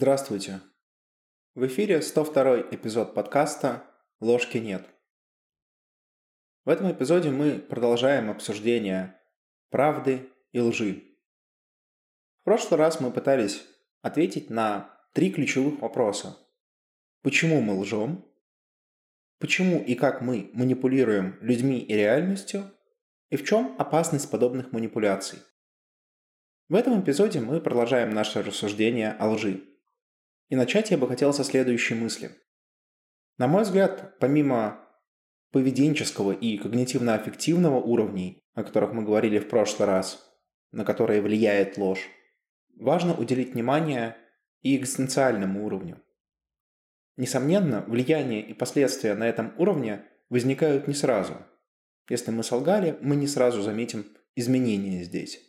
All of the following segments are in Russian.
Здравствуйте. В эфире 102 эпизод подкаста «Ложки нет». В этом эпизоде мы продолжаем обсуждение правды и лжи. В прошлый раз мы пытались ответить на три ключевых вопроса. Почему мы лжем? Почему и как мы манипулируем людьми и реальностью? И в чем опасность подобных манипуляций? В этом эпизоде мы продолжаем наше рассуждение о лжи. И начать я бы хотел со следующей мысли. На мой взгляд, помимо поведенческого и когнитивно-аффективного уровней, о которых мы говорили в прошлый раз, на которые влияет ложь, важно уделить внимание и экзистенциальному уровню. Несомненно, влияние и последствия на этом уровне возникают не сразу. Если мы солгали, мы не сразу заметим изменения здесь.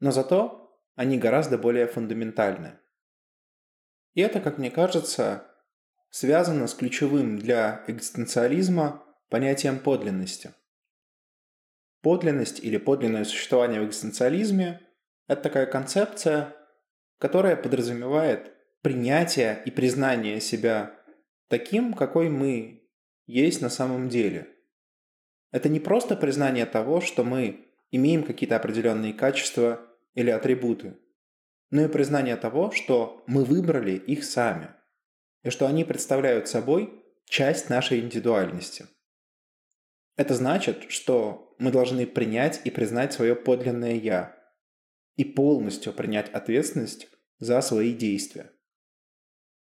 Но зато они гораздо более фундаментальны. И это, как мне кажется, связано с ключевым для экзистенциализма понятием подлинности. Подлинность или подлинное существование в экзистенциализме – это такая концепция, которая подразумевает принятие и признание себя таким, какой мы есть на самом деле. Это не просто признание того, что мы имеем какие-то определенные качества или атрибуты – но и признание того, что мы выбрали их сами, и что они представляют собой часть нашей индивидуальности. Это значит, что мы должны принять и признать свое подлинное «я» и полностью принять ответственность за свои действия.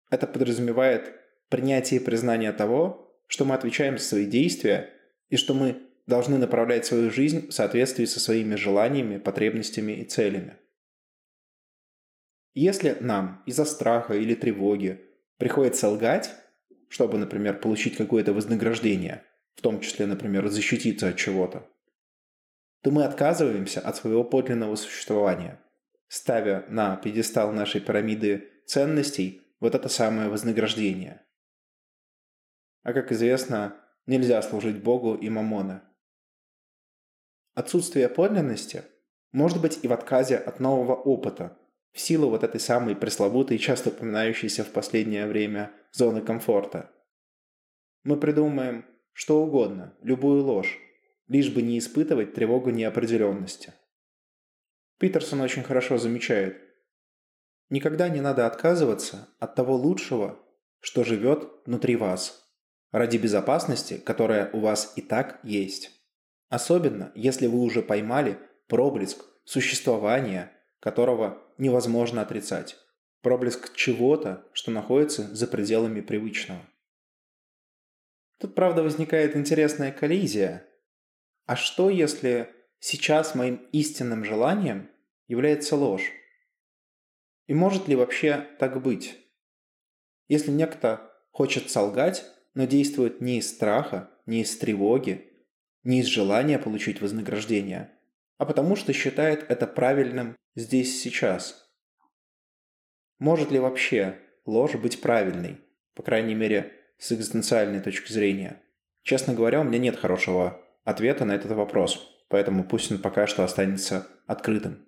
Это подразумевает принятие и признание того, что мы отвечаем за свои действия и что мы должны направлять свою жизнь в соответствии со своими желаниями, потребностями и целями. Если нам из-за страха или тревоги приходится лгать, чтобы, например, получить какое-то вознаграждение, в том числе, например, защититься от чего-то, то мы отказываемся от своего подлинного существования, ставя на пьедестал нашей пирамиды ценностей вот это самое вознаграждение. А как известно, нельзя служить Богу и Мамона. Отсутствие подлинности может быть и в отказе от нового опыта – в силу вот этой самой пресловутой, часто упоминающейся в последнее время зоны комфорта. Мы придумаем что угодно, любую ложь, лишь бы не испытывать тревогу неопределенности. Питерсон очень хорошо замечает. Никогда не надо отказываться от того лучшего, что живет внутри вас, ради безопасности, которая у вас и так есть. Особенно, если вы уже поймали проблеск существования которого невозможно отрицать. Проблеск чего-то, что находится за пределами привычного. Тут, правда, возникает интересная коллизия. А что, если сейчас моим истинным желанием является ложь? И может ли вообще так быть? Если некто хочет солгать, но действует не из страха, не из тревоги, не из желания получить вознаграждение, а потому что считает это правильным здесь сейчас. Может ли вообще ложь быть правильной, по крайней мере, с экзистенциальной точки зрения? Честно говоря, у меня нет хорошего ответа на этот вопрос, поэтому пусть он пока что останется открытым.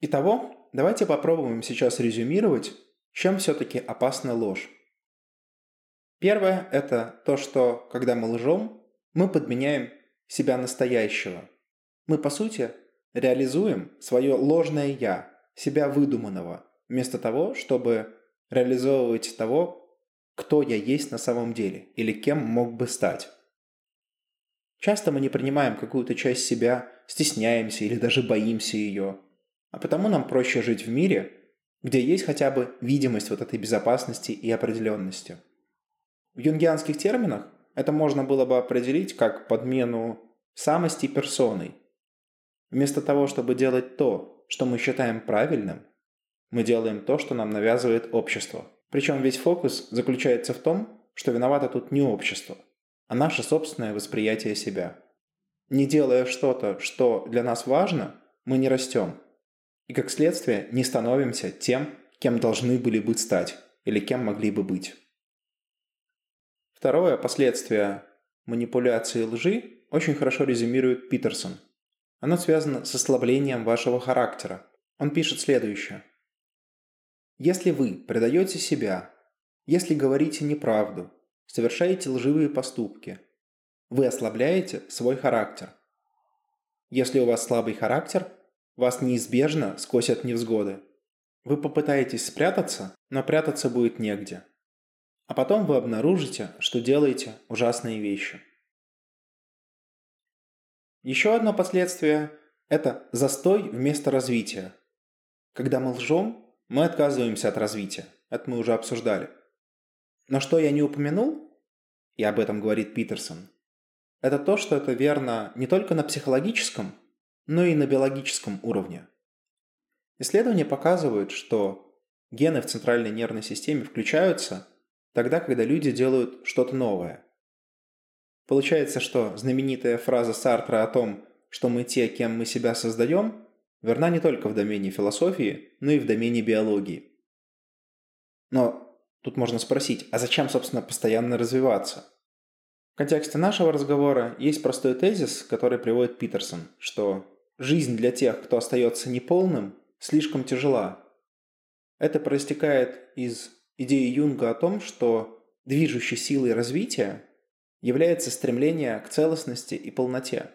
Итого, давайте попробуем сейчас резюмировать, чем все-таки опасна ложь. Первое – это то, что, когда мы лжем, мы подменяем себя настоящего – мы, по сути, реализуем свое ложное «я», себя выдуманного, вместо того, чтобы реализовывать того, кто я есть на самом деле или кем мог бы стать. Часто мы не принимаем какую-то часть себя, стесняемся или даже боимся ее. А потому нам проще жить в мире, где есть хотя бы видимость вот этой безопасности и определенности. В юнгианских терминах это можно было бы определить как подмену самости персоной – Вместо того, чтобы делать то, что мы считаем правильным, мы делаем то, что нам навязывает общество. Причем весь фокус заключается в том, что виновато тут не общество, а наше собственное восприятие себя. Не делая что-то, что для нас важно, мы не растем. И как следствие не становимся тем, кем должны были бы стать или кем могли бы быть. Второе последствие манипуляции лжи очень хорошо резюмирует Питерсон – оно связано с ослаблением вашего характера. Он пишет следующее. Если вы предаете себя, если говорите неправду, совершаете лживые поступки, вы ослабляете свой характер. Если у вас слабый характер, вас неизбежно скосят невзгоды. Вы попытаетесь спрятаться, но прятаться будет негде. А потом вы обнаружите, что делаете ужасные вещи. Еще одно последствие – это застой вместо развития. Когда мы лжем, мы отказываемся от развития. Это мы уже обсуждали. Но что я не упомянул, и об этом говорит Питерсон, это то, что это верно не только на психологическом, но и на биологическом уровне. Исследования показывают, что гены в центральной нервной системе включаются тогда, когда люди делают что-то новое. Получается, что знаменитая фраза Сартра о том, что мы те, кем мы себя создаем, верна не только в домене философии, но и в домене биологии. Но тут можно спросить, а зачем, собственно, постоянно развиваться? В контексте нашего разговора есть простой тезис, который приводит Питерсон, что жизнь для тех, кто остается неполным, слишком тяжела. Это проистекает из идеи Юнга о том, что движущей силой развития является стремление к целостности и полноте.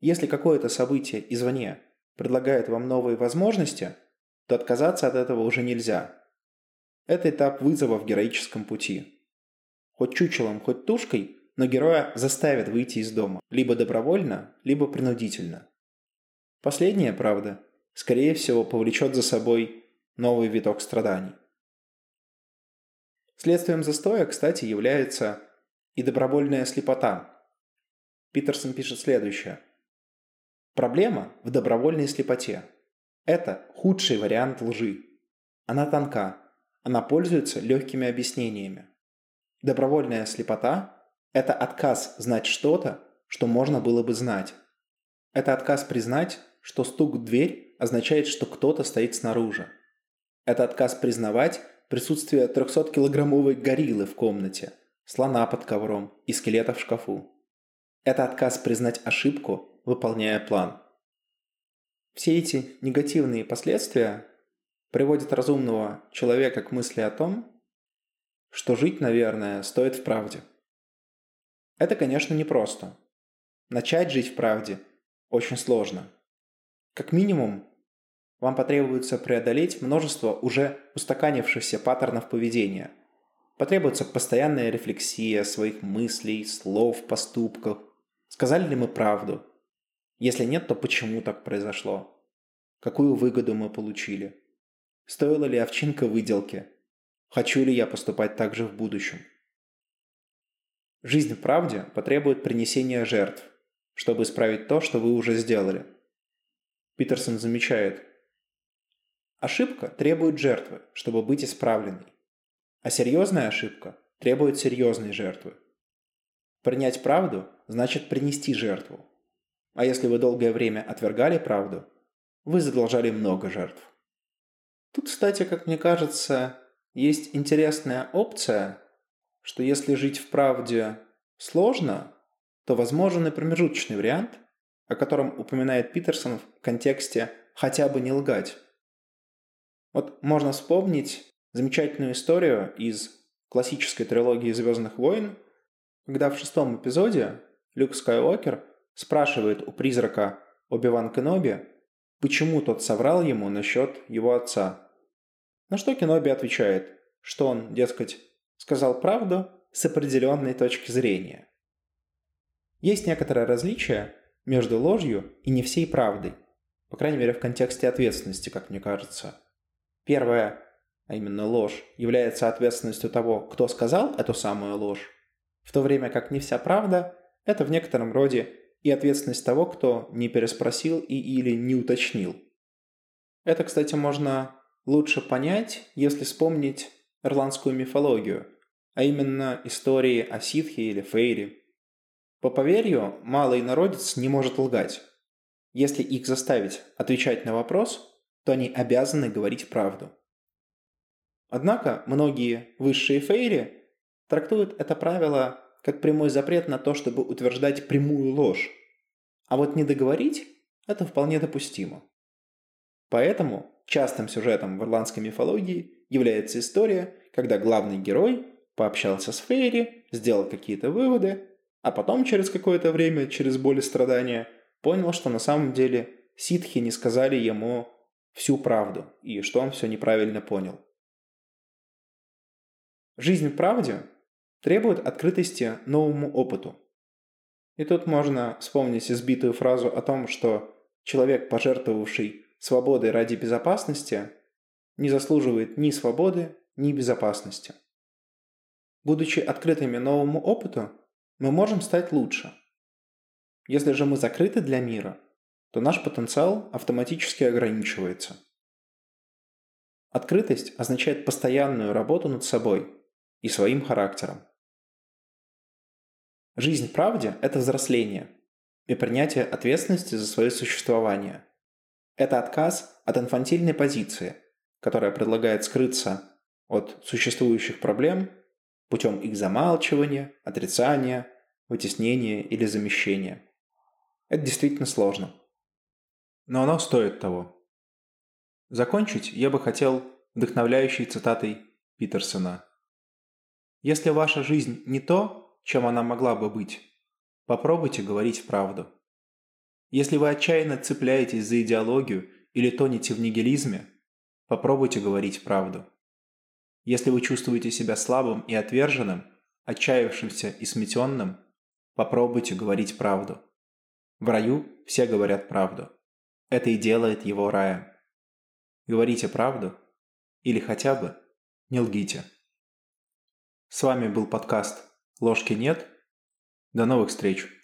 Если какое-то событие извне предлагает вам новые возможности, то отказаться от этого уже нельзя. Это этап вызова в героическом пути. Хоть чучелом, хоть тушкой, но героя заставят выйти из дома, либо добровольно, либо принудительно. Последнее, правда, скорее всего, повлечет за собой новый виток страданий. Следствием застоя, кстати, является и добровольная слепота. Питерсон пишет следующее. Проблема в добровольной слепоте. Это худший вариант лжи. Она тонка, она пользуется легкими объяснениями. Добровольная слепота – это отказ знать что-то, что можно было бы знать. Это отказ признать, что стук в дверь означает, что кто-то стоит снаружи. Это отказ признавать присутствие 300-килограммовой гориллы в комнате, слона под ковром и скелета в шкафу. Это отказ признать ошибку, выполняя план. Все эти негативные последствия приводят разумного человека к мысли о том, что жить, наверное, стоит в правде. Это, конечно, непросто. Начать жить в правде очень сложно – как минимум, вам потребуется преодолеть множество уже устаканившихся паттернов поведения. Потребуется постоянная рефлексия своих мыслей, слов, поступков. Сказали ли мы правду? Если нет, то почему так произошло? Какую выгоду мы получили? Стоила ли овчинка выделки? Хочу ли я поступать так же в будущем? Жизнь в правде потребует принесения жертв, чтобы исправить то, что вы уже сделали – Питерсон замечает, ошибка требует жертвы, чтобы быть исправленной, а серьезная ошибка требует серьезной жертвы. Принять правду значит принести жертву. А если вы долгое время отвергали правду, вы задолжали много жертв. Тут, кстати, как мне кажется, есть интересная опция, что если жить в правде сложно, то возможен и промежуточный вариант – о котором упоминает Питерсон в контексте «хотя бы не лгать». Вот можно вспомнить замечательную историю из классической трилогии «Звездных войн», когда в шестом эпизоде Люк Скайуокер спрашивает у призрака Оби-Ван Кеноби, почему тот соврал ему насчет его отца. На что Кеноби отвечает, что он, дескать, сказал правду с определенной точки зрения. Есть некоторое различие между ложью и не всей правдой. По крайней мере, в контексте ответственности, как мне кажется. Первое, а именно ложь, является ответственностью того, кто сказал эту самую ложь, в то время как не вся правда – это в некотором роде и ответственность того, кто не переспросил и или не уточнил. Это, кстати, можно лучше понять, если вспомнить ирландскую мифологию, а именно истории о ситхе или фейре, по поверью, малый народец не может лгать. Если их заставить отвечать на вопрос, то они обязаны говорить правду. Однако многие высшие фейри трактуют это правило как прямой запрет на то, чтобы утверждать прямую ложь. А вот не договорить – это вполне допустимо. Поэтому частым сюжетом в ирландской мифологии является история, когда главный герой пообщался с Фейри, сделал какие-то выводы, а потом через какое-то время, через боль и страдания, понял, что на самом деле ситхи не сказали ему всю правду и что он все неправильно понял. Жизнь в правде требует открытости новому опыту. И тут можно вспомнить избитую фразу о том, что человек, пожертвовавший свободой ради безопасности, не заслуживает ни свободы, ни безопасности. Будучи открытыми новому опыту, мы можем стать лучше. Если же мы закрыты для мира, то наш потенциал автоматически ограничивается. Открытость означает постоянную работу над собой и своим характером. Жизнь в правде – это взросление и принятие ответственности за свое существование. Это отказ от инфантильной позиции, которая предлагает скрыться от существующих проблем путем их замалчивания, отрицания, вытеснения или замещения. Это действительно сложно. Но оно стоит того. Закончить я бы хотел вдохновляющей цитатой Питерсона. «Если ваша жизнь не то, чем она могла бы быть, попробуйте говорить правду. Если вы отчаянно цепляетесь за идеологию или тонете в нигилизме, попробуйте говорить правду. Если вы чувствуете себя слабым и отверженным, отчаявшимся и сметенным, попробуйте говорить правду. В раю все говорят правду. Это и делает его раем. Говорите правду или хотя бы не лгите. С вами был подкаст «Ложки нет». До новых встреч!